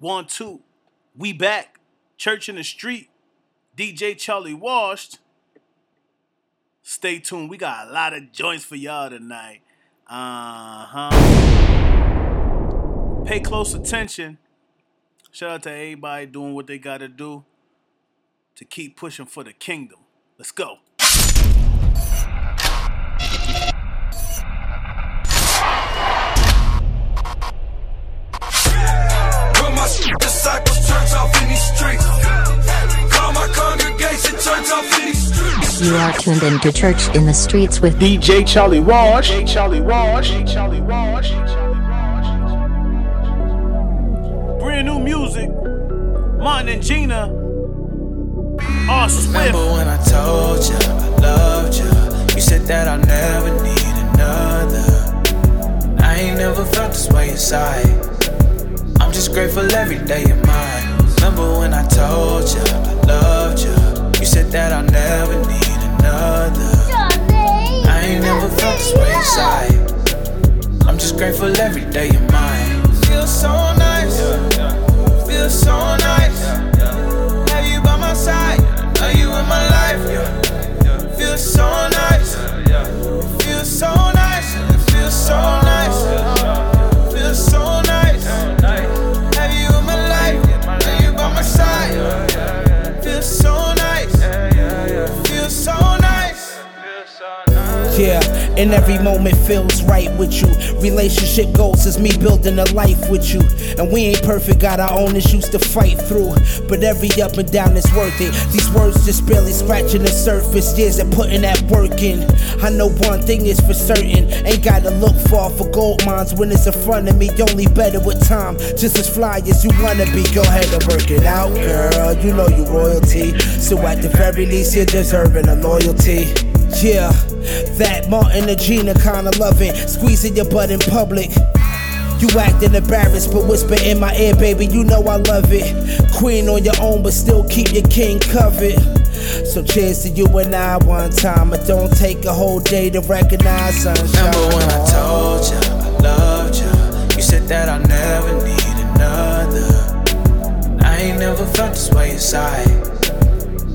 One, two. We back. Church in the street. DJ Charlie Washed. Stay tuned. We got a lot of joints for y'all tonight. Uh huh. Pay close attention. Shout out to everybody doing what they gotta do to keep pushing for the kingdom. Let's go. Disciples church off in these streets. Call my congregation church off in these streets. You are tuned into Church in the Streets with DJ Charlie Wash. Charlie Wash. Charlie Wash. Brand new music. Martin and Gina. All Swift. Remember when I told you I loved you? You said that I'll never need another. I ain't never felt this way inside. Just grateful every day of mine. Remember when I told you I loved you? You said that I'll never need another. I ain't never felt this way inside. I'm just grateful every day of mine. Feels so nice. Feels so nice. Have you by my side? Know you in my life. Feels so nice. Feels so nice. Feels so nice. Yeah, and every moment feels right with you. Relationship goals is me building a life with you. And we ain't perfect, got our own issues to fight through. But every up and down is worth it. These words just barely scratching the surface. Years of putting that work in. I know one thing is for certain. Ain't gotta look far for gold mines when it's in front of me. Only better with time. Just as fly as you wanna be. Go ahead and work it out, girl. You know you royalty. So at the very least, you're deserving of loyalty. Yeah, that Martin and Gina kinda loving, squeezing your butt in public. You acting embarrassed, but whisper in my ear, baby, you know I love it. Queen on your own, but still keep your king covered. So cheers to you and I one time. It don't take a whole day to recognize sunshine. Remember when I told you I loved you? You said that I'll never need another. I ain't never felt this way inside.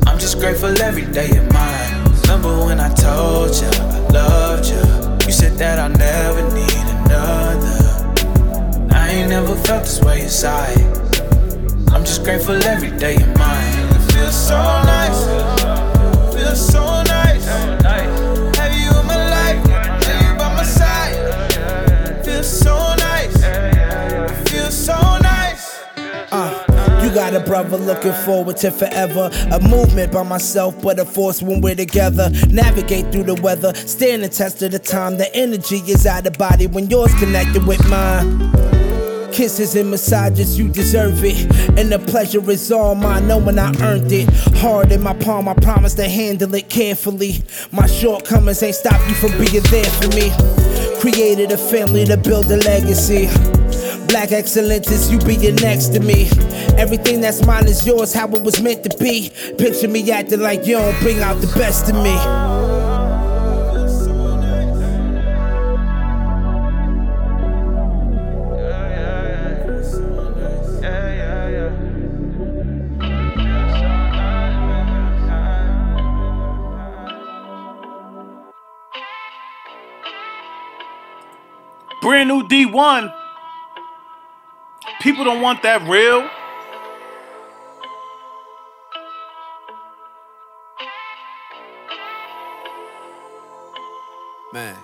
I'm just grateful every day of mine. Remember when I told you I loved you? You said that I'll never need another. I ain't never felt this way inside. I'm just grateful every day of mine. It feels so nice. It Feels so got a brother looking forward to forever. A movement by myself, but a force when we're together. Navigate through the weather, stand the test of the time. The energy is out of body when yours connected with mine. Kisses and massages, you deserve it. And the pleasure is all mine, knowing I earned it. Hard in my palm, I promise to handle it carefully. My shortcomings ain't stop you from being there for me. Created a family to build a legacy. Black excellence is you being next to me. Everything that's mine is yours, how it was meant to be. Picture me acting like you don't bring out the best in me. Brand new D1. People don't want that real. Man.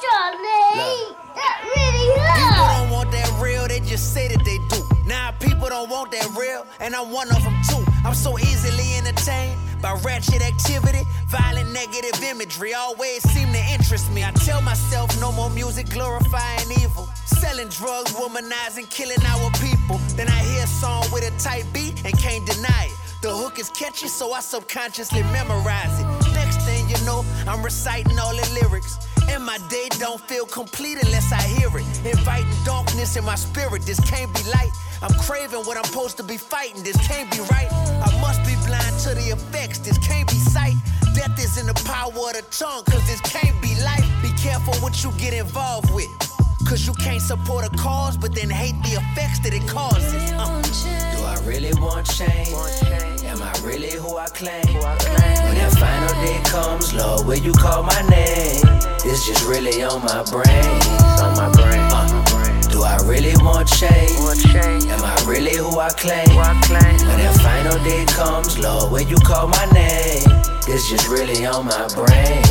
Charlie, that really People don't want that real, they just say that they do. Now people don't want that real, and I'm one of them too. I'm so easily entertained by ratchet activity, violent negative imagery always seem to interest me. I tell myself no more music glorifying evil. Selling drugs, womanizing, killing our people. Then I hear a song with a tight beat and can't deny it. The hook is catchy, so I subconsciously memorize it. Next thing you know, I'm reciting all the lyrics. And my day don't feel complete unless I hear it. Inviting darkness in my spirit, this can't be light. I'm craving what I'm supposed to be fighting, this can't be right. I must be blind to the effects, this can't be sight. Death is in the power of the tongue, cause this can't be life. Be careful what you get involved with. Cause you can't support a cause, but then hate the effects that it causes. Uh. Do I really want change? Am I really who I claim? When that final day comes, Lord, will you call my name? It's just really on my brain. On my brain. Do I really want change? Am I really who I claim? When that final day comes, Lord, will you call my name? this just really on my brain.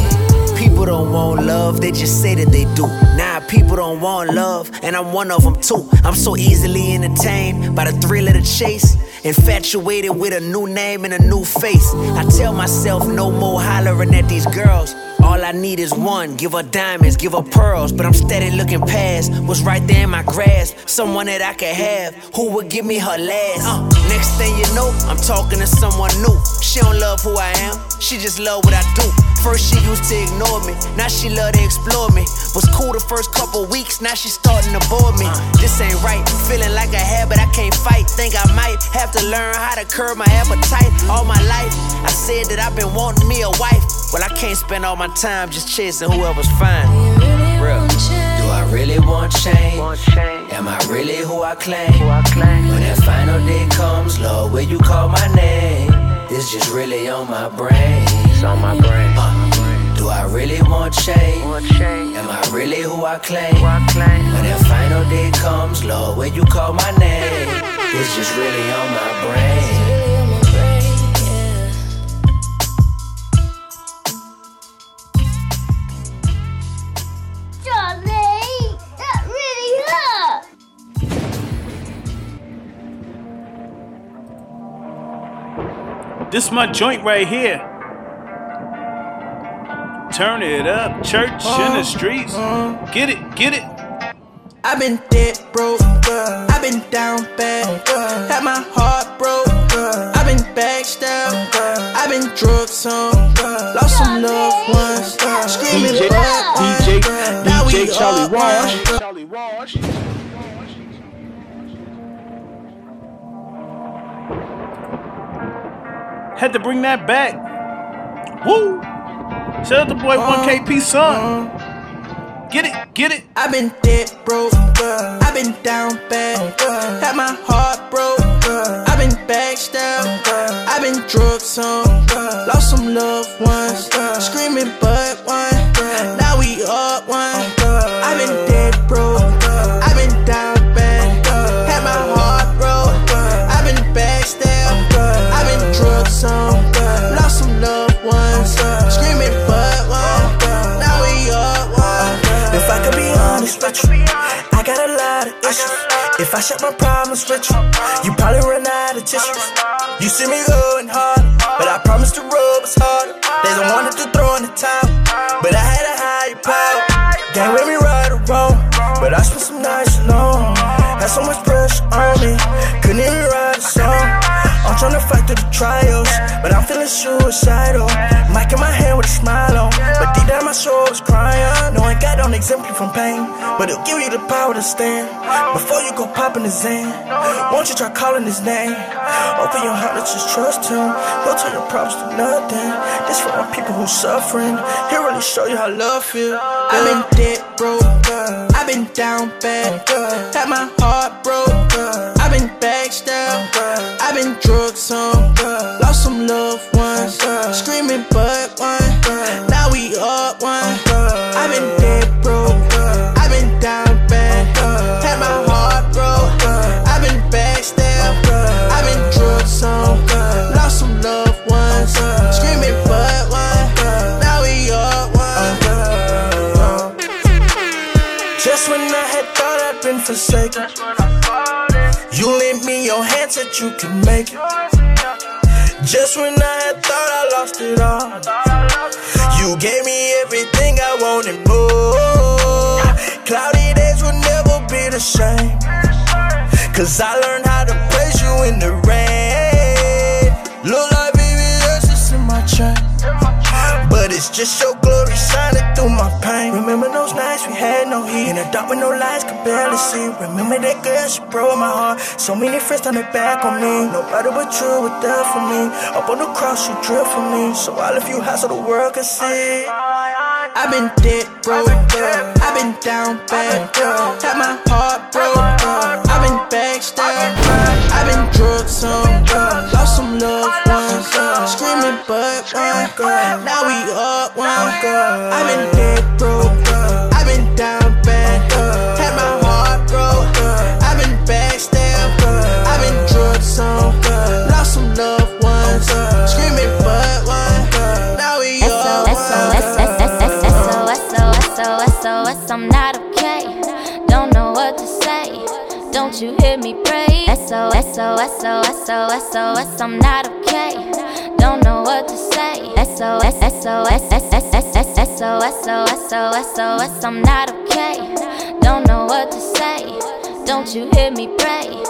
People don't want love, they just say that they do. Nah, people don't want love, and I'm one of them too. I'm so easily entertained by the thrill of the chase. Infatuated with a new name and a new face. I tell myself no more hollering at these girls. All I need is one, give her diamonds, give her pearls. But I'm steady looking past what's right there in my grasp. Someone that I could have who would give me her last. Uh, next thing you know, I'm talking to someone new. She don't love who I am, she just love what I do. First she used to ignore me, now she love to explore me. Was cool the first couple weeks, now she starting to bore me. This ain't right, feeling like a habit I can't fight. Think I might have to learn how to curb my appetite. All my life, I said that I've been wanting me a wife. Well, I can't spend all my time just chasing whoever's fine. Real. Do I really want change? Am I really who I claim? When that final day comes, Lord, will you call my name? It's just really on my brain. It's on my brain. Do I really want change? Am I really who I claim? When that final day comes, Lord, will you call my name? It's just really on my brain. Charlie, that really hurt. This my joint right here. Turn it up, church in the uh-huh. streets. Uh-huh. Get it, get it. I've been dead broke, I've been down bad, had my heart broke, I've been backstabbed, I've been drugs some, lost some loved ones, screaming DJ, but DJ, Now we DJ Charlie up Wash. Charlie Wash. Had to bring that back. Woo! Shout out to boy 1KP uh-huh. son. Uh-huh. Get it, get it. I've been dead broke, I've been down bad, had my heart broke, I've been backstabbed, I've been drugs on, lost some loved ones, screaming but one, now we up one. Got a lot of issues. If I share my problems with you, you probably run out of tissues. You see me going hard, but I promise the road was harder. They don't wanted to throw in the towel, but I had a higher power. Can't with me right or wrong, but I spent some nights alone. Had so much pressure on me, couldn't even write a song. I'm tryna fight through the trials, but I'm feeling suicidal. Mic in my hand with a smile on, but deep down my soul is crying. Knowing God don't exempt you from pain, but it'll give you the power to stand. Before you go popping the Zen, won't you try calling his name? Open your heart and just trust him. He'll turn your problems to nothing. This for my people who suffering. He'll really show you how love feel. I've been dead broke, I've been down bad, had my heart broke, I've been backstabbed, Drugs Cause I learned how to praise you in the rain. Look like VVS is in my chain. But it's just your glory shining through my pain. Remember those nights we had no heat. In the dark with no lights, could barely see. Remember that girl, she broke my heart. So many friends turned their back on me. Nobody but you were there for me. Up on the cross, you drilled for me. So I left you high so the world could see. I've been dead broke, I've been down bad, had my heart broke, I've been dead broke, I've been down bad, had my heart broke. I've been backstabbed, I've been drunk some, lost some loved ones. Screaming but one, now we up SOS, I'm not okay. Don't know what to say. Don't you hear me pray? SOS, SOS, SOS, SOS, I'm not okay. Don't know what to say. SOS, SOS, SOS, SOS, SOS, I'm not okay. Don't know what to say. Don't you hear me pray?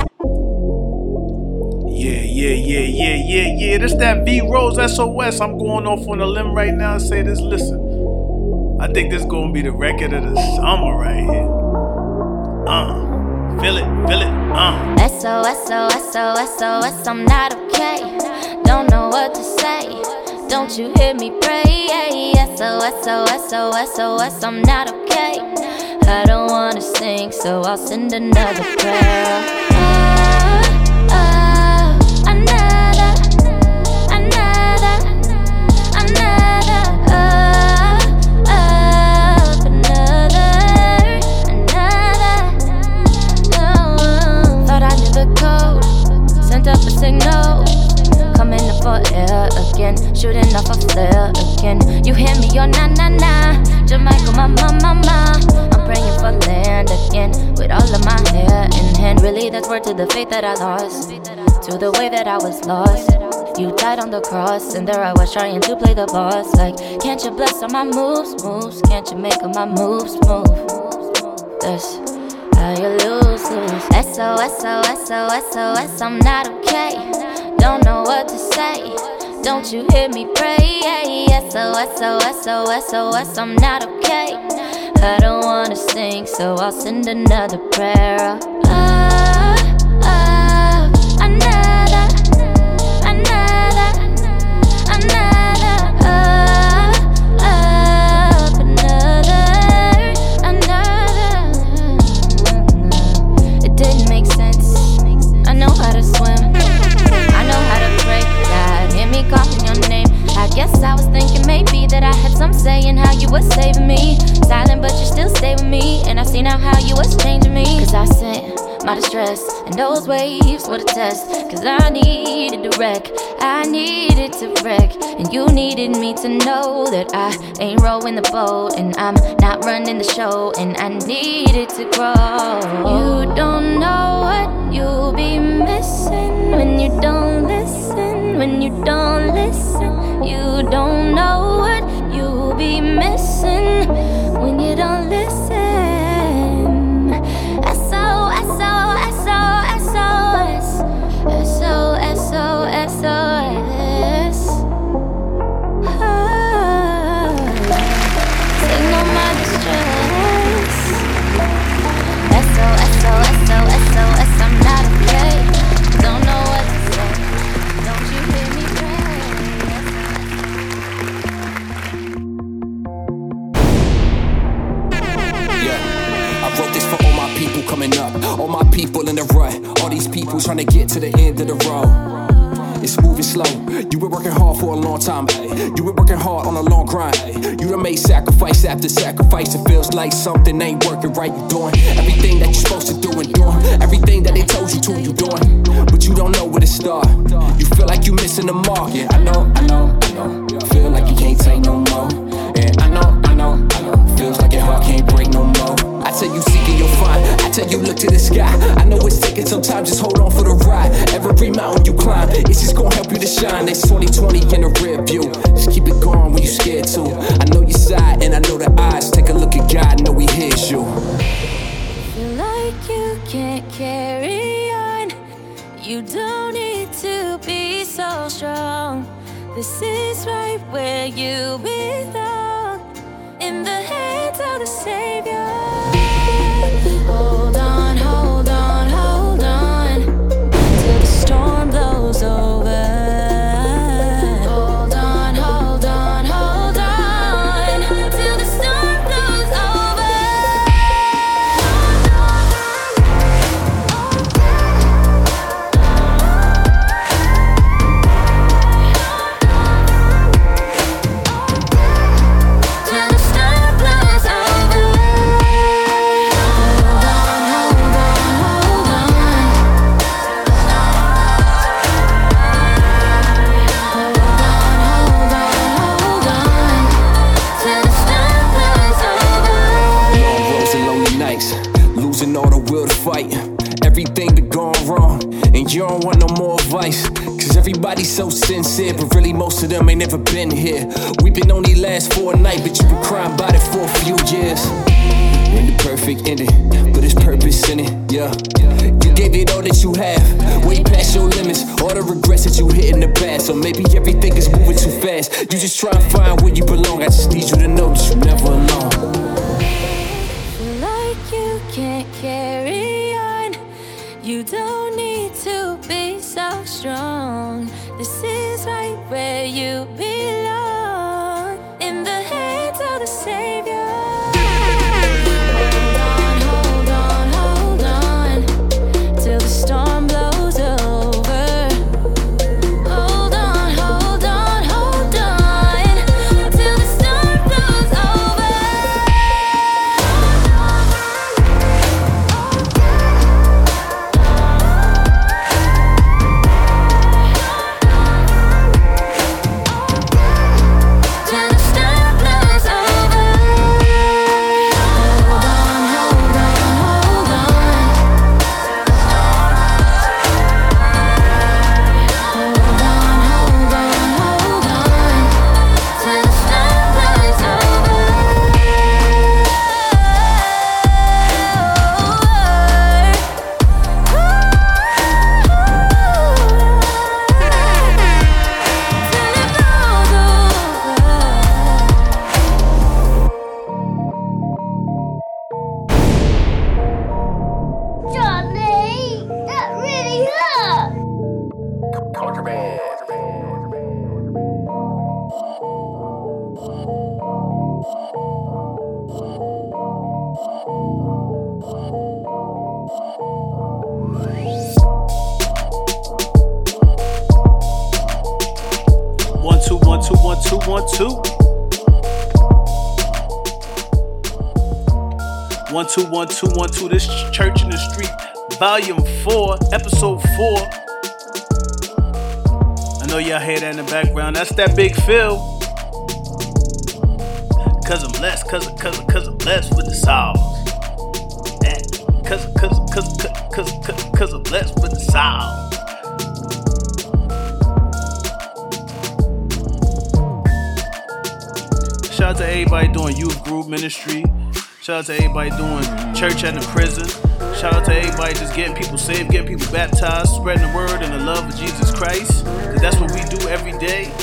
Yeah, yeah, yeah, yeah, yeah, yeah. This that V Rose SOS. I'm going off on a limb right now and say this. Listen, I think this gonna be the record of the summer right here. Uh, feel it, feel it, uh. SOS, SOS, SOS, SOS, I'm not okay. Don't know what to say. Don't you hear me pray? SOS, SOS, SOS, SOS, I'm not okay. I don't wanna sing, so I'll send another prayer. Signal. Coming up for air again. Shooting off a flare again. You hear me, you're na na na. Jamaica, my ma ma ma. I'm praying for land again. With all of my hair in hand. Really, that's word to the faith that I lost. To the way that I was lost. You died on the cross, and there I was trying to play the boss. Like, can't you bless all my moves, moves? Can't you make all my moves move? That's how you lose, lose. SOS, SOS, SOS, I'm not okay. Don't know what to say. Don't you hear me pray? SOS, SOS, SOS, I'm not okay. I don't wanna sing, so I'll send another prayer. up. ah, guess I was thinking maybe that I had some say in how you was saving me. Silent, but you still stay with me. And I see now how you was changing me. Cause I sent my distress, and those waves were the test. Cause I needed to wreck, I needed to wreck. And you needed me to know that I ain't rowing the boat, and I'm not running the show, and I needed to grow. You don't know what you'll be missing when you don't listen, when you don't listen. You don't know what you'll be missing when you don't listen. SOS. Coming up, all my people in the rut, all these people trying to get to the end of the road. It's moving slow. You been working hard for a long time. You been working hard on a long grind. You done made sacrifice after sacrifice. It feels like something ain't working right. You doing everything that you're supposed to do and doing everything that they told you to. You doing, but you don't know where to start. You feel like you missing the mark. Yeah, I know, I know, I know. Feel like you can't take no more. Tell you seek and you'll find. I tell you look to the sky. I know it's taking some time, just hold on for the ride. Every mountain you climb, it's just gonna help you to shine. It's 2020 in the rear view. Just keep it going when you scared to. I know your side and I know the eyes. Take a look at God, know He hears you. Feel like you can't carry on. You don't need to be so strong. This is right where you belong. In the hands of the Savior. So sincere, but really most of them ain't never been here. We've been only last for a night, but you been crying about it for a few years. Ain't the perfect ending, but there's purpose in it, yeah. You gave it all that you have, way past your limits. All the regrets that you hit in the past, or maybe everything is moving too fast. You just try and find where you belong. I just need you to know that you're never alone. like you can't carry on. You don't need to be so strong. One two one two one two. One two one two. This church in the street, volume four, episode four. I know y'all hear that in the background. That's that big Phil. Cause I'm blessed, cause I'm, cause I'm, cause I'm blessed with the sauce. That cause cause cause cause cause cause, cause I'm blessed with the sauce. Shout out to everybody doing youth group ministry. Shout out to everybody doing church at the prison. Shout out to everybody just getting people saved, getting people baptized, spreading the word and the love of Jesus Christ. Cause that's what we do every day.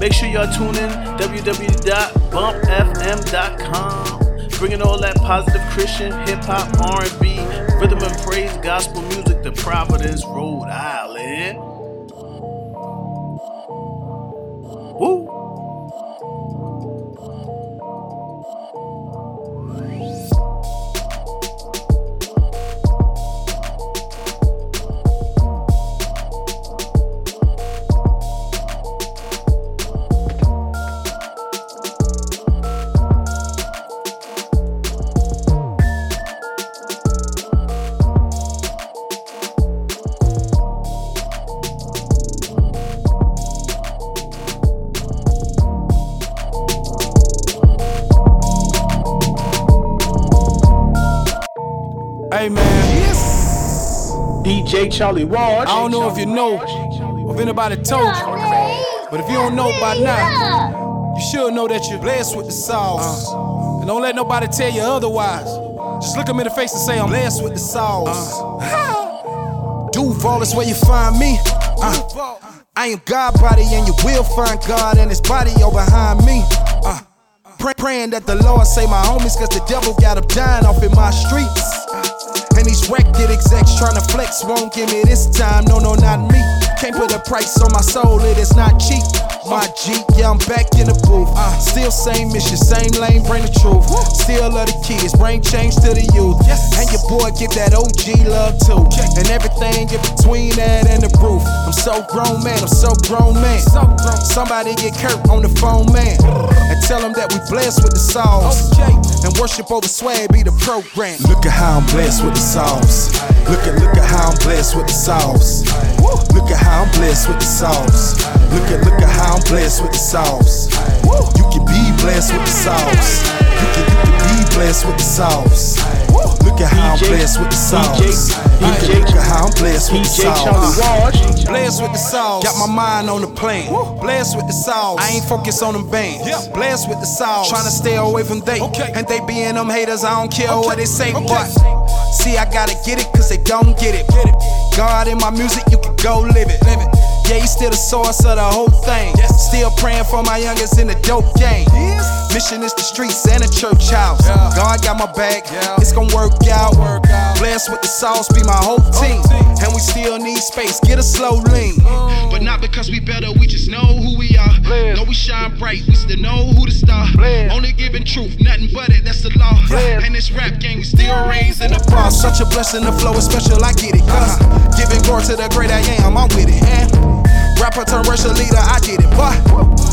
Make sure y'all tune in www.bumpfm.com. Bringing all that positive Christian, hip hop, R&B, rhythm and praise, gospel music to Providence, Rhode Island. Hey man, DJ Charlie Wash. I don't know if you know, or if anybody told you, but if you don't know by now, you should know that you're blessed with the sauce. And don't let nobody tell you otherwise. Just look them in the face and say, I'm blessed with the sauce. Duval is where you find me. Uh, I am God body, and you will find God and his body all behind me. Uh, pray, praying that the Lord say my homies, cause the devil got them dying off in my streets. These record execs tryna flex won't give me this time. No, no, not me. Can't put a price on my soul, it is not cheap. My G, yeah, I'm back in the booth. Uh, still same mission, same lane, bring the truth. Still love the kids, bring change to the youth. And your boy get that OG love too. And everything in between that and the roof. I'm so grown, man, I'm so grown, man. Somebody get Kurt on the phone, man. And tell him that we blessed with the sauce. And worship over swag be the program. Look at how I'm blessed with the sauce. Look at look at how I'm blessed with the sauce. Look at how I'm blessed with the sauce. Look at look at how I'm blessed with the sauce. You can be blessed with the sauce. You can, you can be blessed with the sauce. Look at how I'm blessed with the sauce. Look at how I'm blessed with the sauce. Blessed with the sauce. Got my mind on the plane. Blessed with the sauce. I ain't focused on them bands. Blessed with the sauce. Trying to stay away from they. And they being them haters, I don't care what they say. But see, I gotta get it, cause they don't get it. God in my music, you can go live it. Yeah, he's still the source of the whole thing. Still praying for my youngest in the dope game. Mission is the streets and the church house. God got my back, it's gonna work out. Blessed with the sauce, be my whole team. And we still need space, get a slow lean. Oh. But not because we better, we just know who we are. Though we shine bright, we still know who to star. Only giving truth, nothing but it, that's the law. And this rap game, we still raising the bar. Such a blessing, the flow is special, I get it. Uh-huh. Cause giving glory to the great I am, I'm with it. And rapper turn racial leader, I get it. But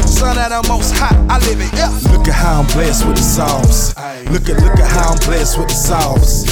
son of the most hot, I live it. Yeah. Look at how I'm blessed with the sauce. Look at look at how I'm blessed with the sauce.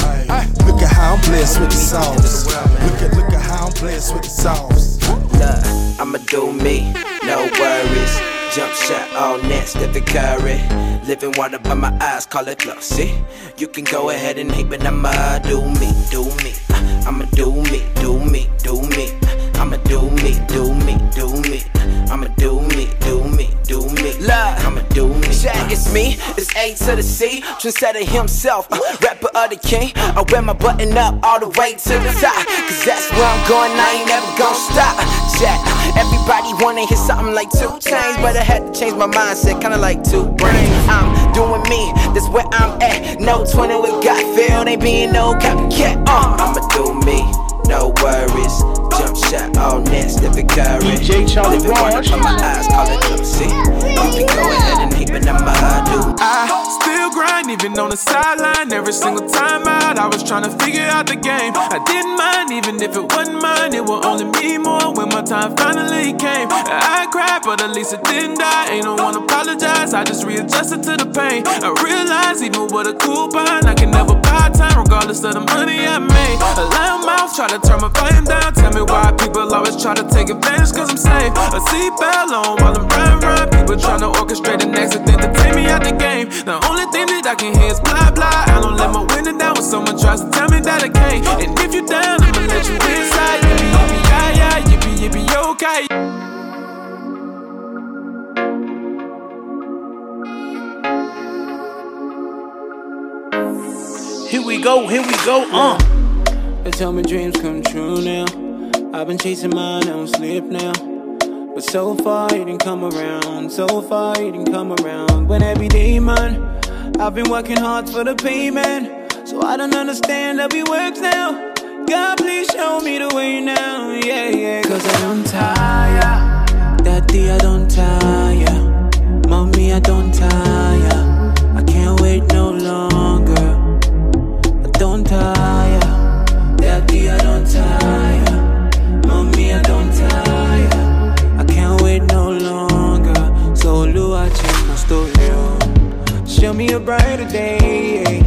Look at how I'm blessed with the sauce. Look at look at how I'm blessed with the sauce. Look, I'ma do me, no worries. Jump shot all net, Stephen Curry. Living water by my eyes, call it close. See, you can go ahead and hate, but I'ma do me, do me. Uh, I'ma do me, do me, do me. I'ma do me, do me, do me. I'ma do me, do me, do me. Look, I'ma do me. Jack, it's me, it's A to the C. Trendsetter himself, uh, rapper of the king. I wear my button up all the way to the top. Cause that's where I'm going, I ain't never gonna stop. Jack, everybody wanna hear something like 2 Chainz, but I had to change my mindset, kinda like two brains. I'm doing me, that's where I'm at. No 20 with God feel, ain't being no copycat. Uh, I'ma do me, no worries. Jump shot all net, Stephen Curry. DJ Charlie Living water Wash. from my eyes, call it Lucy. You can go ahead and hate, but I'ma. I still grind, even on the sideline. Every single time out, I was trying to figure out the game. I didn't mind, even if it wasn't mine. It would only mean more when my time finally came. I cried, but at least it didn't die. Ain't no one apologize, I just readjusted to the pain. I realized even with a coupon, I can never buy time, regardless of the money I made. A loud mouth try to turn my volume down. Tell me why people always try to take advantage, cause I'm safe. A seatbelt on while I'm riding, ride. People trying to orchestrate the next thing to take me out the game. The only thing that I can hear is go, here we go, uh. They tell me dreams come true now. I've been chasing mine, I don't sleep now. But so far you didn't come around, so far you didn't come around. When every day, man, I've been working hard for the payment. So I don't understand how it works now. God, please show me the way now, yeah, yeah. Cause I don't tire. Daddy, I don't tire. Mommy, I don't tire. Show me a brighter day.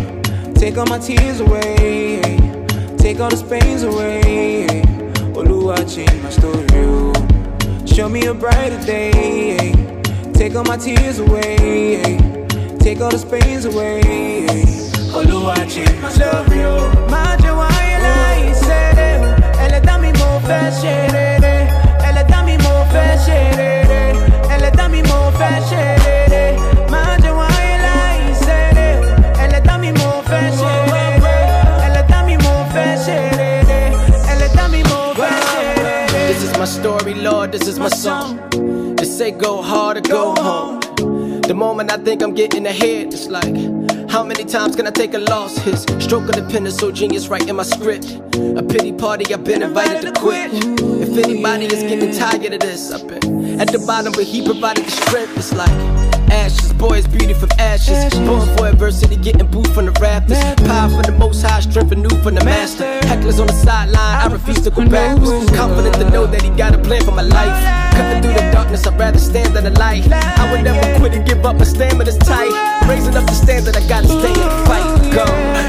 Take all my tears away. Take all the pains away. Oluwa, change my story. Show me a brighter day. Take all my tears away. Take all the pains away. Oluwa, change my story. oh. Má jẹ́ wáyé láì ṣeré o. Ẹlẹ́dàá mi mo fẹ́ ṣe rere. Ẹlẹ́dàá mi mo fẹ́ ṣe rere. Ẹlẹ́dàá mi mo fẹ́ ṣe say go hard or go home. The moment I think I'm getting ahead, it's like, how many times can I take a loss? His stroke of the pen is so genius, right in my script. A pity party, I've been invited to quit. If anybody is getting tired of this, I've been at the bottom, but he provided the strength. It's like, ashes, boys, beauty from ashes. Born for adversity, getting booed from the rafters. Power from the most high, strength renewed from the master. Hecklers on the sideline, I refuse to go backwards. Confident to know that he got a plan for my life. Cutting through the darkness, I'd rather stand than the light. I would never quit and give up, my stamina's tight. Raising up the standard, I gotta stay and fight. Go.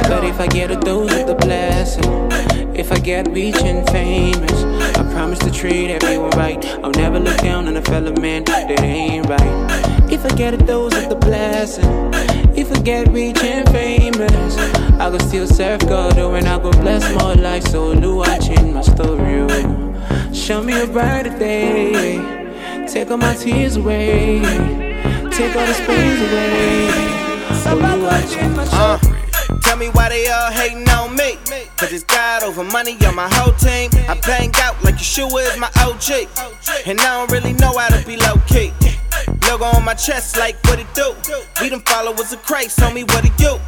But if I get a dose of the blessing, if I get rich and famous, I promise to treat everyone right. I'll never look down on a fellow man that ain't right. If I get a dose of the blessing, if forget reaching famous. I go still serve God, oh, and I go bless more life. So, Lou, I change my story. oh. Show me a brighter day. Take all my tears away. Take all the pains away. Oh, Lou, I change my Uh, tell me why they all hating on me. Cause it's God over money on my whole team. I bang out like Yeshua is my OG. And I don't really know how to be low key. Logo on my chest, like what it do? We them followers of Christ, me what it you.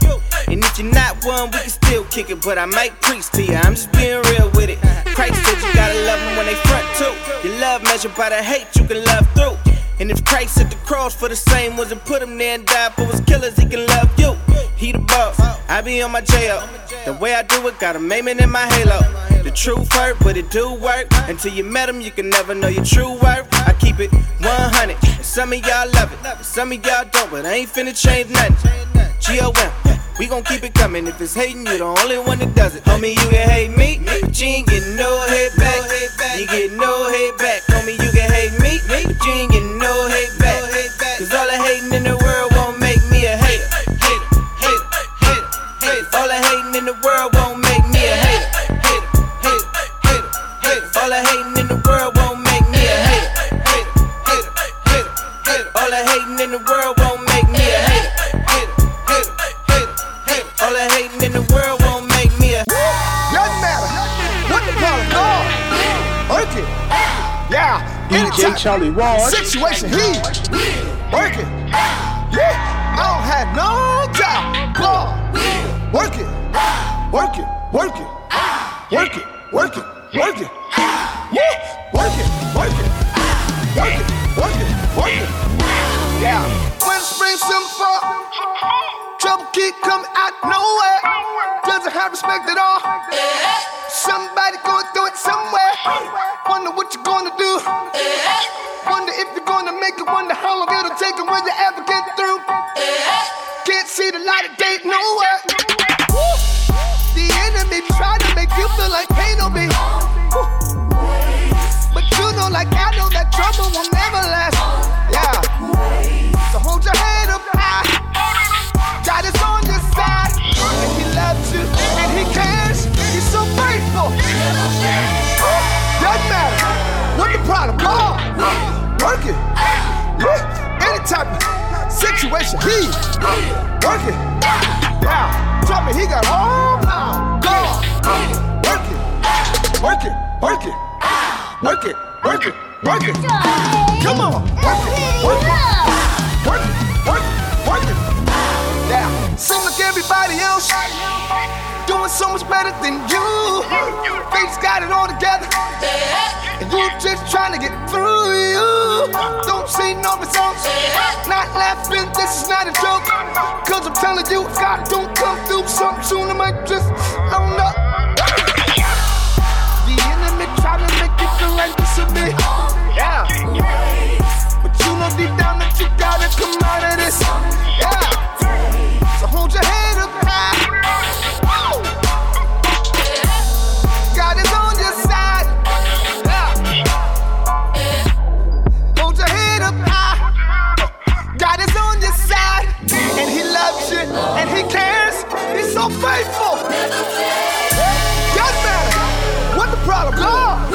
And if you're not one, we can still kick it. But I might preach to you, I'm just being real with it. Christ said you gotta love them when they front too. Your love measured by the hate you can love through. And if Christ at the cross for the same ones and put him there and died for his killers, he can love you. He the boss, I be on my J up. The way I do it, got a maiming in my halo. The truth hurt, but it do work. Until you met him, you can never know your true worth. I keep it 100. And some of y'all love it, some of y'all don't, but I ain't finna change nothing. G-O-M, we gon' keep it coming. If it's hating, you the only one that does it. Homie, you can hate me, but you ain't getting no hate back. You get no hate back. Homie, you can hate me, but you ain't getting no hate back. Cause all the hating in the world won't make me a hater. Hater, hater, hater, hater. All the hating in the world DJ Charlie Ward. Situation heat. Work it. Yeah. I don't have no job. God. Work it. Work it. Work it. Work it. Work it. Work it. Keep coming out nowhere. Doesn't have respect at all. Somebody going through it somewhere. Wonder what you're gonna do. Wonder if you're gonna make it. Wonder how long it'll take and will you ever get through. Can't see the light of day nowhere. The enemy try to make you feel like pain on me. But you know, like I know that trouble will never last. Type of situation. He work it. Yeah. Tell me he got all power. God. Work it. Work it. Work it. Work it. Work it. Work it. Come on. Work it. Work it. Work it. Work it. Work it. Yeah. Seem like everybody else doing so much better than you. Fate's got it all together. And you just trying to get through you. Don't see no results. Not laughing, this is not a joke. Cause I'm telling you, if God don't come through something soon, I might just, I don't. The enemy try to make you feel like this will be. Yeah. But you know deep down that you gotta come out of this. Yeah. So faithful. Doesn't matter. What the problem? God.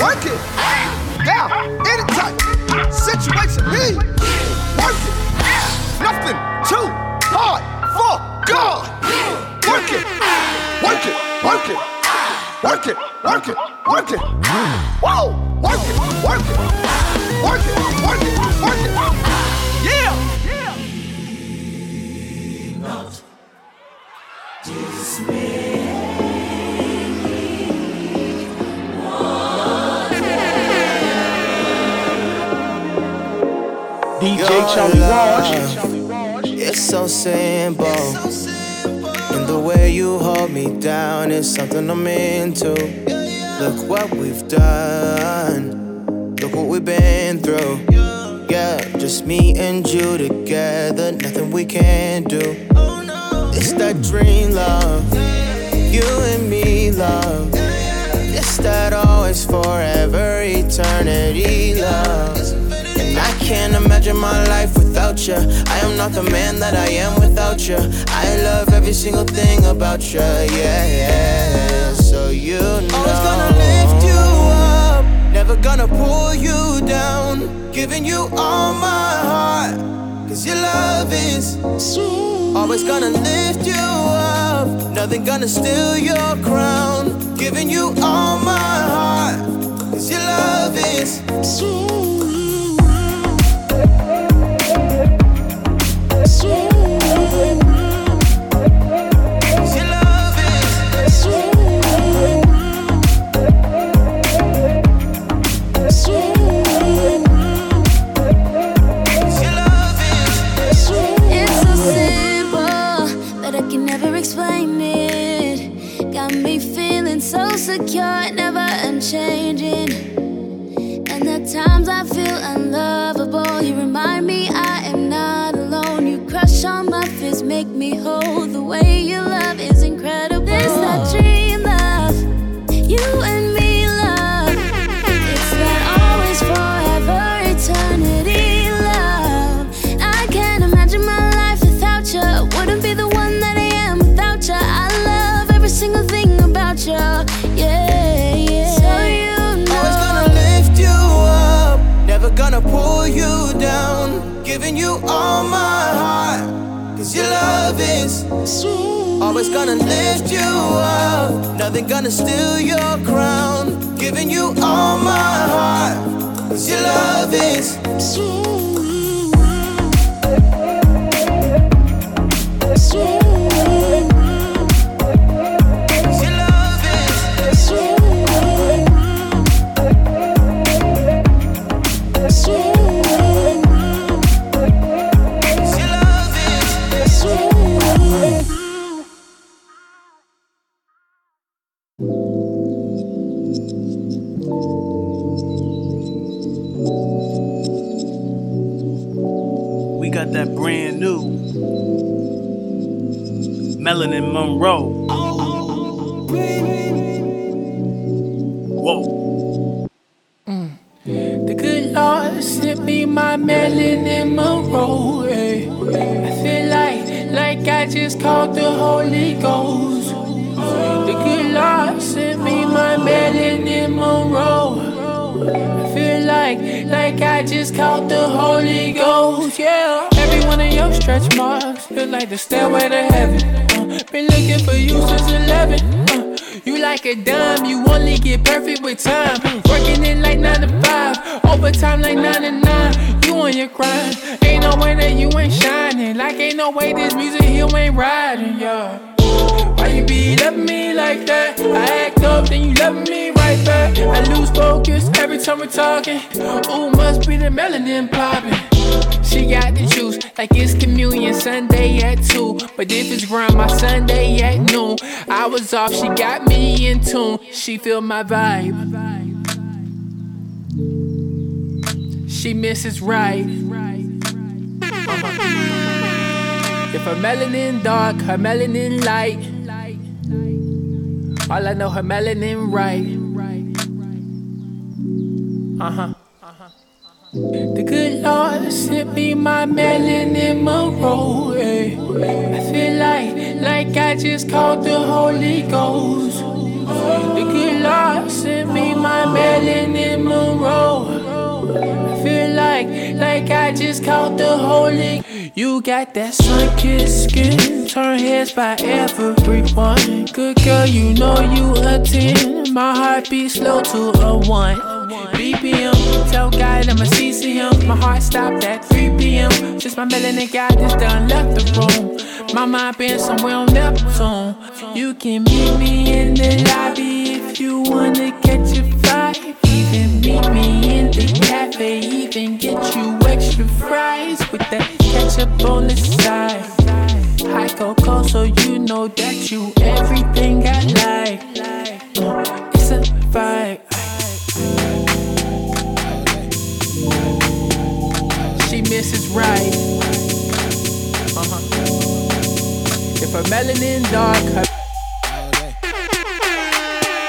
Work it. Yeah. Any type. Situation. He. Work it. Nothing too hard for God. Work it. Work it. Work it. Work it. Work it. Work it. Whoa. Work it. Work it. Work it. Work it. Work it. DJ Charlie. It's so simple. And the way you hold me down is something I'm into. Look what we've done. Look what we've been through. Yeah, just me and you together. Nothing we can't do. It's that dream love. You and me love. It's that always forever eternity love. And I can't imagine my life without you. I am not the man that I am without you. I love every single thing about you, yeah, yeah. So you know. Always gonna lift you up, never gonna pull you down. Giving you all my heart, cause your love is sweet. Always gonna lift you up, nothing gonna steal your crown. Giving you all my heart, cause your love is sweet. So secure, never unchanging. And the times I feel unlovable, you remind me I am not alone. You crush all my fears, make me whole. The way you Always gonna lift you up, nothing gonna steal your crown. Giving you all my heart, cause your love is Melanin feel like the stairway to heaven. Uh, been looking for you since 11. Uh, you like a dime, you only get perfect with time. Working it like 9 to 5, overtime like 9 to 9. You on your grind, ain't no way that you ain't shining. Like ain't no way this music here ain't riding, yeah. Why you be loving me like that? I act up, then you love me back. I lose focus every time we're talking. Ooh, must be the melanin popping. She got the juice, like it's communion Sunday at 2. But if it's my Sunday at noon, I was off, she got me in tune. She feel my vibe. She misses right. If her melanin dark, her melanin light. All I know, her melanin right. Uh huh. The good Lord sent me my melanin Monroe. eh. I feel like, like I just caught the Holy Ghost. The good Lord sent me my melanin Monroe. I feel like, like I just caught the Holy. You got that sun-kissed skin, turn heads by everyone. Good girl, you know you a 10. My heart beats slow to a 1. BPM, tell God I'm a CCM. My heart stopped at 3 p.m. Just my melanin guy just done left the room. My mind been somewhere on Neptune. You can meet me in the lobby if you wanna catch a vibe. Even meet me in the cafe, even get you extra fries with that ketchup on the side. High cocoa, so you know that you everything I like. Right. Uh-huh. If her melanin dark, her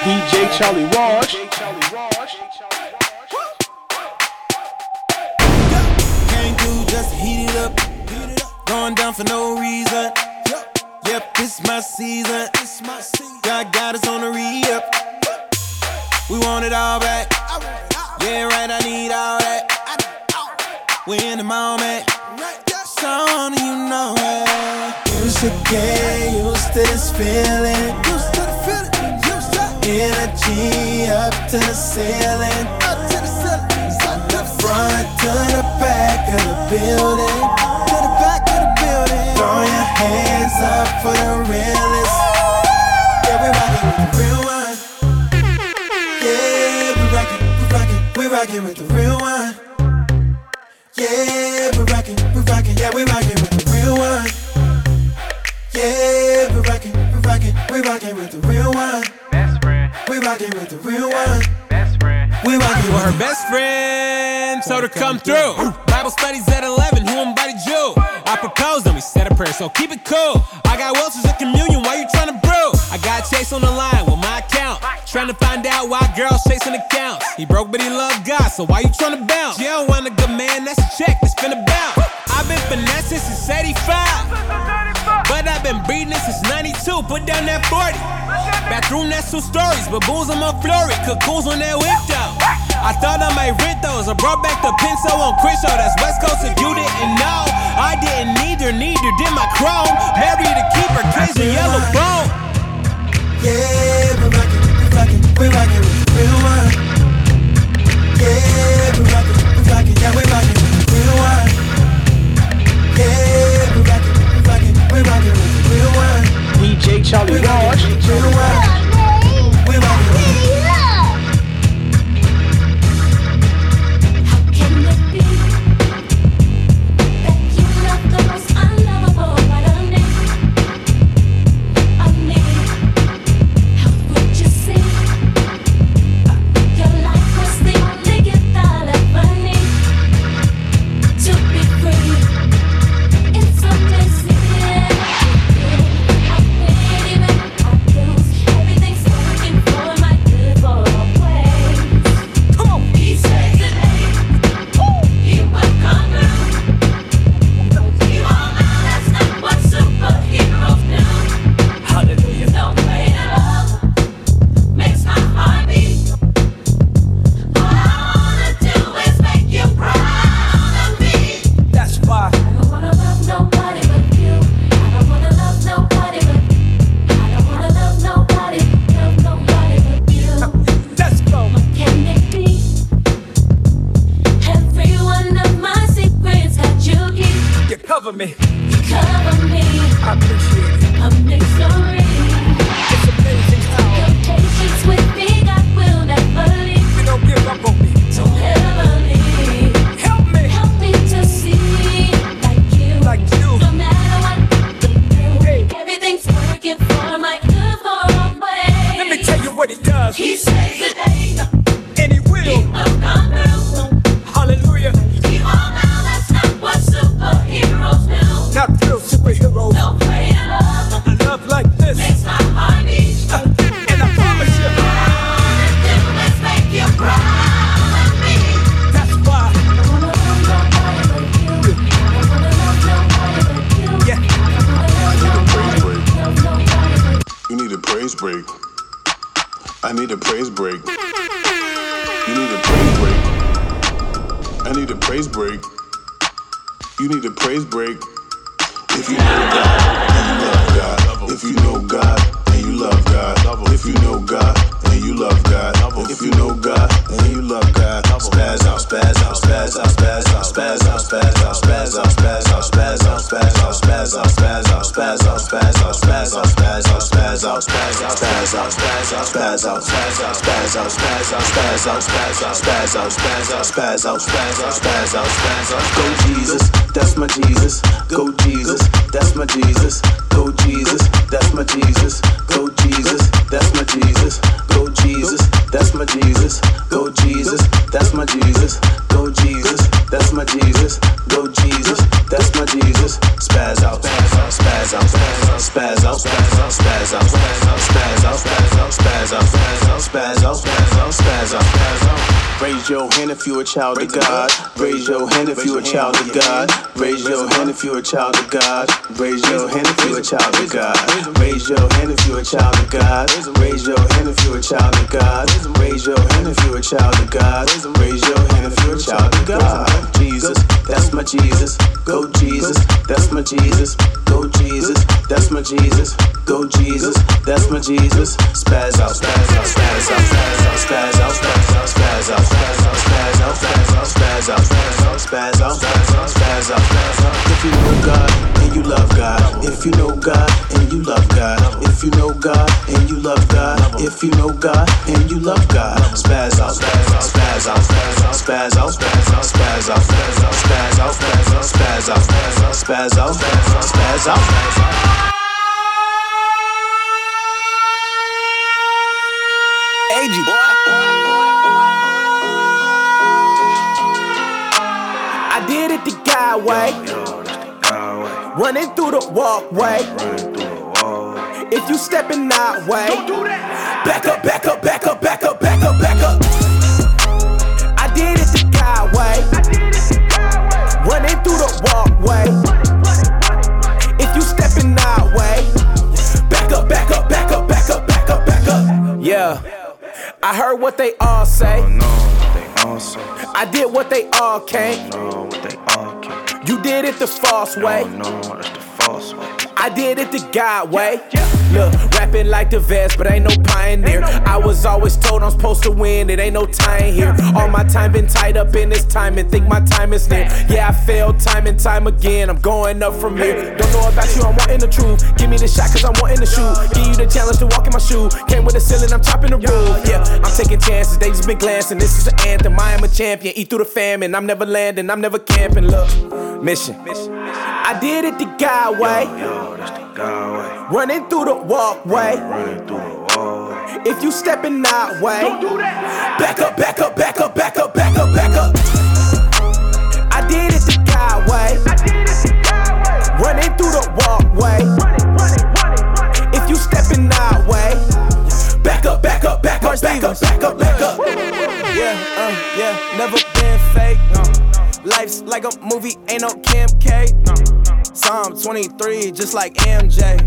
DJ Charlie Wash. going down for no reason. Yep, it's my season. God got us on the re-up. We want it all back. Yeah, right, I need all that. We in the moment. So you know it. You should get used to this feeling. Used to the feeling. Used to Energy up to the ceiling. Up to the ceiling. The front to the back of the building. To the back of the building. Throw your hands up for the realest. The real one. Yeah, we rockin', we rockin', we rockin' with the real. Yeah, we're rocking, we're rocking, yeah, we're rocking with the real one. Yeah, we're rocking, we're rocking, we're rocking with the real one. Best friend. We're rocking with the real one. We rockin' Well, with her best friend told her come through. Bible studies at 11, who invited you? I proposed and we said a prayer, so keep it cool. I got Welch's at communion, why you trying to brew? I got Chase on the line with my account. Trying to find out why girls chasing accounts. He broke, but he loved God, so why you trying to bounce? You don't want a good man, that's a check, that's finna bounce. I've been finessing since 85. But I've been breathing since 92. Put down that 40. Bathroom, that's two stories. Baboons on my flurry. Cocoons on that whip though. I thought I might rent those. I brought back the pencil on Crenshaw. That's West Coast if you didn't know. I didn't neither, neither did my chrome. Married to keep her kids in yellow bone. Yeah, we rockin', we rockin', we rockin' the real. Yeah, we rockin', we rockin', yeah, we rockin' with the real one. Yeah, we rockin' with the real one. DJ Charlie We you cover me. You cover me. I appreciate it. I'm sorry. Spaz out, spaz out, spaz out, spaz out, spaz out. Go Jesus, that's my Jesus. Go Jesus, that's my Jesus. Go Jesus, that's my Jesus. Go Jesus, that's my Jesus. Go Jesus, that's my Jesus. Go Jesus, that's my Jesus. Go Jesus, that's my Jesus. Go Jesus, that's my Jesus. Spaz out, spaz out, spaz out, spaz out, spaz out, Raise your hand if you a child of God. Raise your hand if you a child of God. Raise your hand if you a child of God. Raise your hand if you a child of God. Raise your hand if you a child of God. Raise your hand if you a child of God. Raise your hand if you a child of God. Raise your hand if you a child of God. Jesus, that's my Jesus. Go Jesus, that's my Jesus. Go Jesus, that's my Jesus. Go Jesus, that's my Jesus. Spaz out, spaz out, spaz out, spaz out, spaz out, spaz out, spaz out, spaz out, spaz out, spaz out, spaz out, spaz out, spaz out, spaz out. If you know God and you love God, if you know God and you love God, if you know God and you love God, if you know God and you love God, spaz out, spaz out, spaz out, spaz out, spaz out, spaz out, spaz out, spaz out, spaz out, spaz out, spaz out, spaz out, spaz out, spaz out, spaz out. AG. I did it the guy way. Running through the walkway. If you stepping that way, back up, back up, back up, back up, back up, back up. I did it the guy way. Running through the walkway. Stepping that way, back up, back up, back up, back up, back up, back up. Yeah. I heard what they all say. I did what they all can't. You did it the false way. I did it the God way. Look, rapping like the vest, but ain't no pioneer. I was always told I'm supposed to win, it ain't no time here. All my time been tied up in this time and think my time is near. Yeah, I failed time and time again. I'm going up from here. Don't know about you, I'm wanting the truth. Give me the shot, cause I'm wanting to shoot. Give you the challenge to walk in my shoe. Came with a ceiling, I'm chopping the roof. Yeah, I'm taking chances, they just been glancing. This is an anthem. I am a champion. Eat through the famine. I'm never landing, I'm never camping. Look, mission. I did it the God way. Running through the walkway. If you stepping that way, back up, back up, back up, back up, back up, back up. I did it the God way. Running through the walkway. If you stepping that way, back up, back up, back up, back up, back up, back up. Yeah, uh, yeah, never been fake. Uh, life's like a movie, ain't no Kim K. Psalm 23, just like MJ.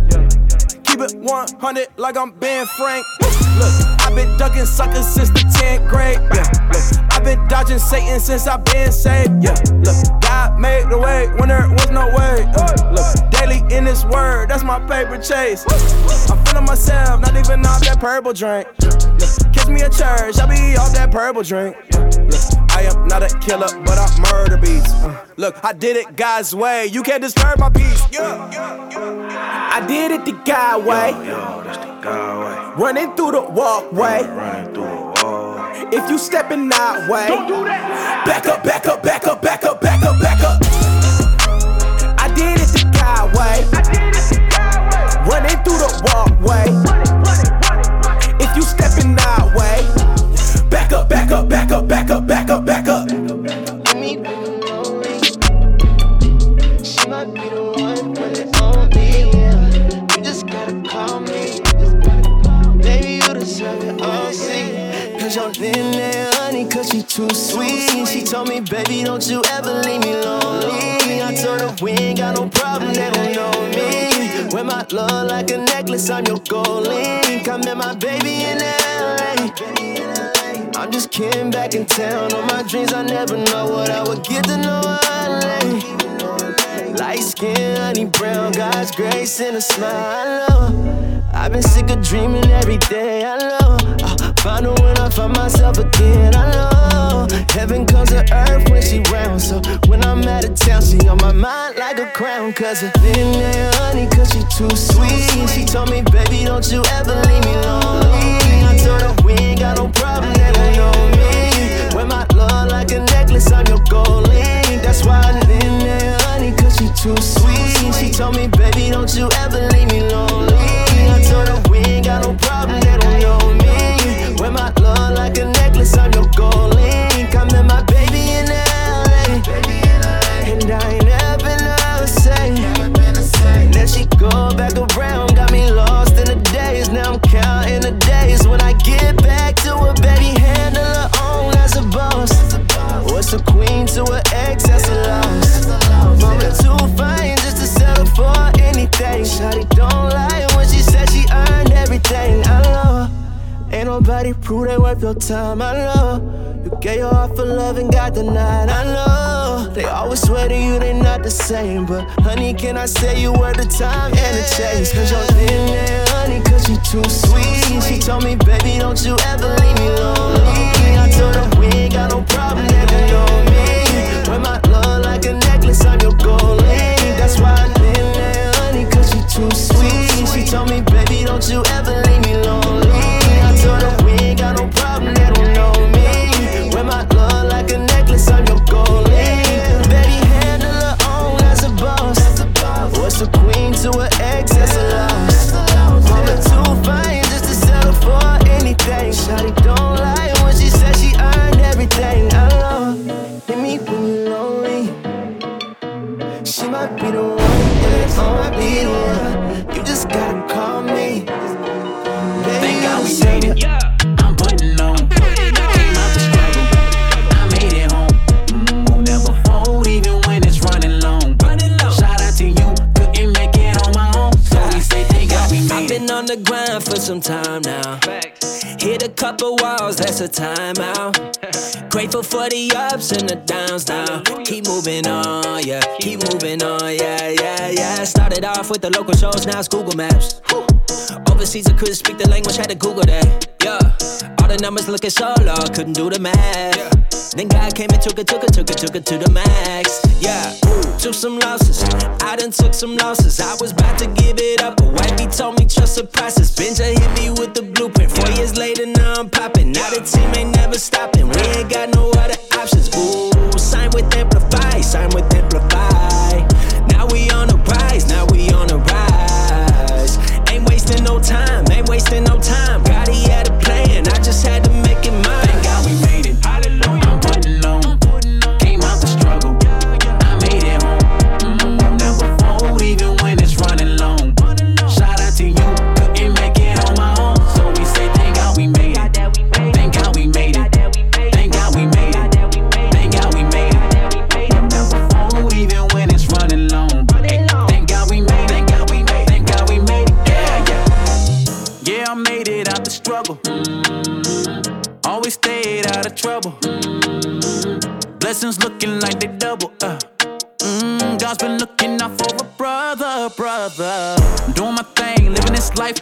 Keep it 100 like I'm Ben Frank. Look, I've been ducking suckers since the 10th grade. Yeah, look, I've been dodging Satan since I've been saved. Yeah, look, God made the way when there was no way. Look, daily in this word, that's my paper chase. I'm feeling myself, not even off that purple drink. Catch me at church, I'll be off that purple drink. Look, I am not a killer, but I murder beats. Uh, look, I did it God's way. You can't disturb my peace. Yeah. I did it the God way. Running through the walkway. If you stepping that way, back up, back up, back up, back up, back up, back up. A necklace, I'm your gold link. I met my baby in LA. I'm just kidding back in town. On my dreams, I never know what I would get to know LA. Light skin, honey brown, God's grace and a smile. I know. I've been sick of dreaming every day. I know. Find her when I find myself again. I know. Heaven comes to earth when she round. So when I'm out of town, she on my mind like a crown. Cause her thin there, honey, cause she too sweet. She told me, baby, don't you ever leave me lonely. I told her we ain't got no problem, they don't know me. Wear my love like a necklace, I'm your gold link. That's why I in there, honey, cause she too sweet. She told me, baby, don't you ever leave me lonely. I told her we ain't got no problem, they don't know me. Wear my love like a necklace, I'm your gold link. I met my baby in LA. And I ain't ever been say That she go back around, got me lost in the days. Now I'm counting the days when I get back to a baby, handle her own as a boss. What's a queen to an ex? That's a Prove they worth your time, I know. You gave your heart for love and got denied, I know. They always swear to you they not the same, but honey, can I say you were the time and the chase? Cause you're thin and honey, cause you too sweet. She told me, baby, don't you ever leave me lonely. I told her we ain't got no problem, never know me. Wear my love like a necklace, I'm your goalie. That's why I'm thin and honey, cause you too sweet. She told me, baby, don't you ever leave me lonely. I told her a timeout. Grateful for the ups and the downs now. Keep moving on, yeah. Keep moving on, yeah, yeah, yeah. Started off with the local shows, now it's Google Maps. Overseas, I couldn't speak the language, had to Google that, yeah. All the numbers looking so low, couldn't do the math. Then God came and took it, took it, took it, took it to the max. Yeah, took some losses. I done took some losses. I was about to give it up, but wifey told me trust the process. Benja hit me with the blueprint. Four years later, now I'm popping. Now the team ain't never stopping. We ain't got no other options. Ooh, sign with Amplify, sign with other. Doing my thing, living this life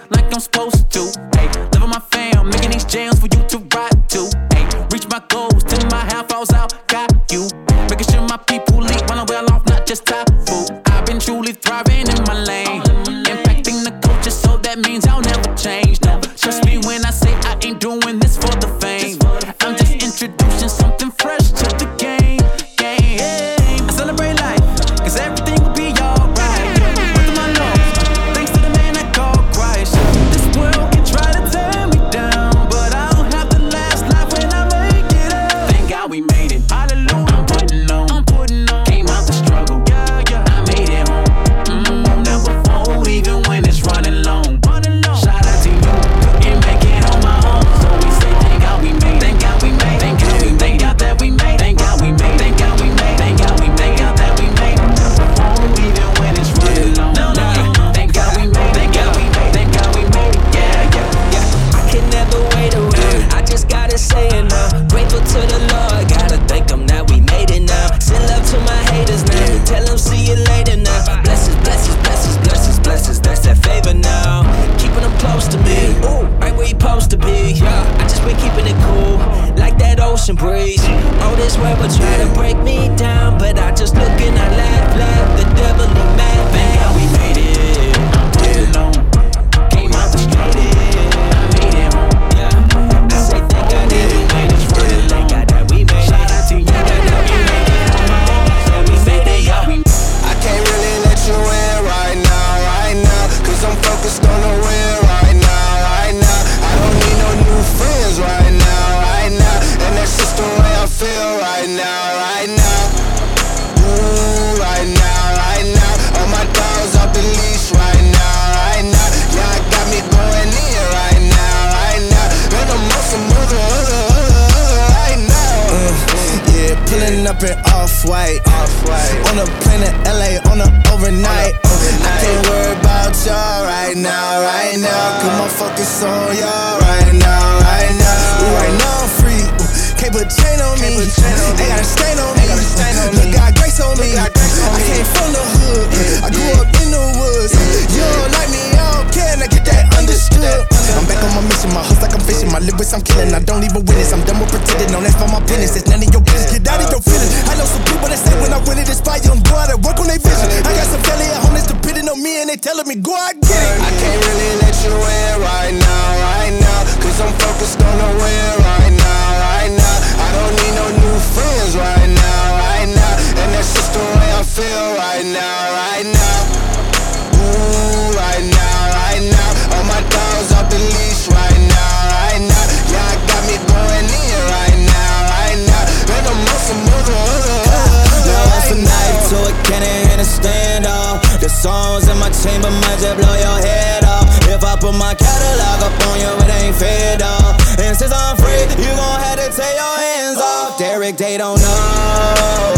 they don't know.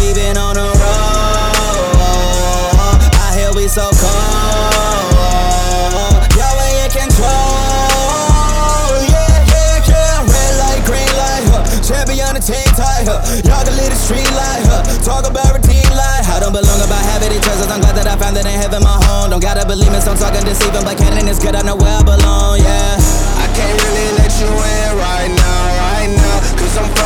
We been on the road. I hear we so cold. Yeah, we in control. Yeah, yeah, yeah. Red light, green light. Huh. Champion the team tight. Huh. Y'all can lead the street light. Huh. Talk about routine light. I don't belong about having it treasures. I'm glad that I found it in heaven, my home. Don't gotta believe me, some talking deceiving. But Cannon is good, I know where I belong. Yeah. I can't really let you in right now, right now. Cause I'm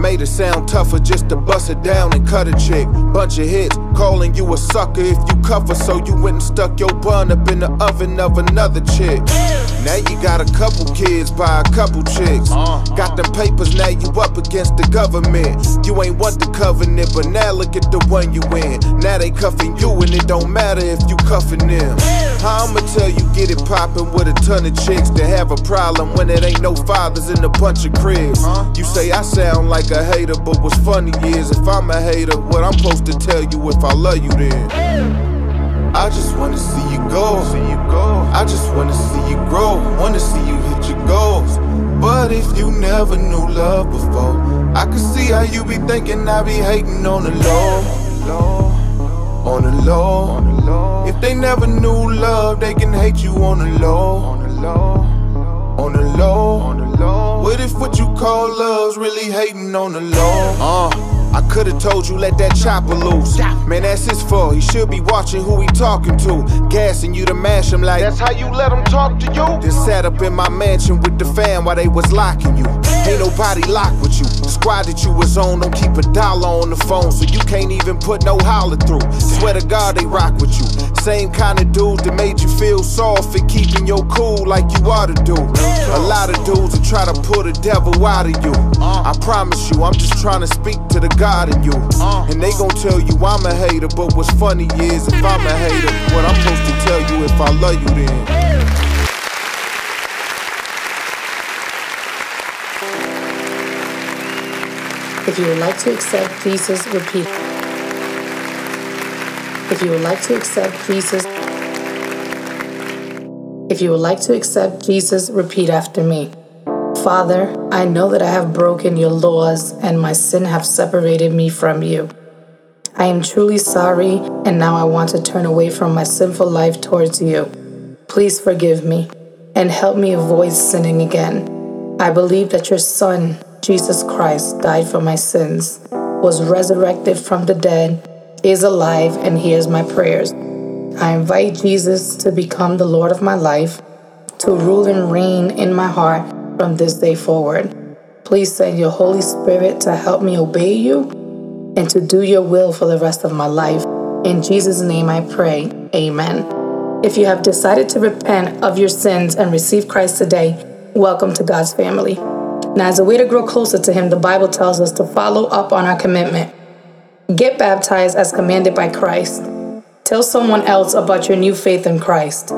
Made it sound tougher just to bust it down and cut a chick. Bunch of hits, calling you a sucker if you cuff her. So you went and stuck your bun up in the oven of another chick. Now you got a couple kids by a couple chicks. Uh-huh. Got them papers, now you up against the government. You ain't want the covenant, but now look at the one you in. Now they cuffing you, and it don't matter if you cuffing them. I'ma tell you, get it poppin' with a ton of chicks that have a problem when it ain't no fathers in a bunch of cribs. Uh-huh. You say I sound like a hater, but what's funny is if I'm a hater, what I'm supposed to tell you if I love you then? I just wanna see you go. See you go. I just wanna see you grow. Wanna see you hit your goals. But if you never knew love before, I can see how you be thinking I be hating on the low. On the low. If they never knew love, they can hate you on the low. On the low. On the low. What if what you call love's really hating on the low? Uh. I could've told you let that chopper loose. Man, that's his fault. He should be watching who he talking to. Gassing you to mash him like That's how you let him talk to you? Then sat up in my mansion with the fam while they was locking you. Ain't nobody locked with you. The squad that you was on don't keep a dollar on the phone, so you can't even put no holler through. Swear to God they rock with you. Same kind of dudes that made you feel soft and keeping your cool like you ought to do. A lot of dudes will try to pull the devil out of you. I promise you, I'm just trying to speak to the God in you. Uh. And they gon' tell you I'm a hater, but what's funny is if I'm a hater, what I'm supposed to tell you if I love you then. If you would like to accept Jesus, repeat. If you would like to accept Jesus, if you would like to accept Jesus, repeat after me. Father, I know that I have broken your laws and my sin have separated me from you. I am truly sorry, and now I want to turn away from my sinful life towards you. Please forgive me and help me avoid sinning again. I believe that your Son, Jesus Christ, died for my sins, was resurrected from the dead, is alive, and hears my prayers. I invite Jesus to become the Lord of my life, to rule and reign in my heart from this day forward. Please send your Holy Spirit to help me obey you and to do your will for the rest of my life. In Jesus' name I pray. Amen. If you have decided to repent of your sins and receive Christ today, welcome to God's family. Now, as a way to grow closer to Him, the Bible tells us to follow up on our commitment. Get baptized as commanded by Christ. Tell someone else about your new faith in Christ.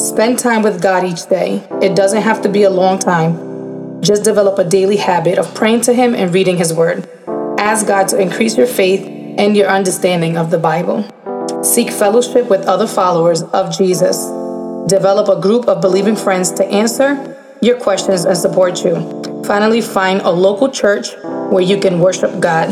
Spend time with God each day. It doesn't have to be a long time. Just develop a daily habit of praying to Him and reading His Word. Ask God to increase your faith and your understanding of the Bible. Seek fellowship with other followers of Jesus. Develop a group of believing friends to answer your questions and support you. Finally, find a local church where you can worship God.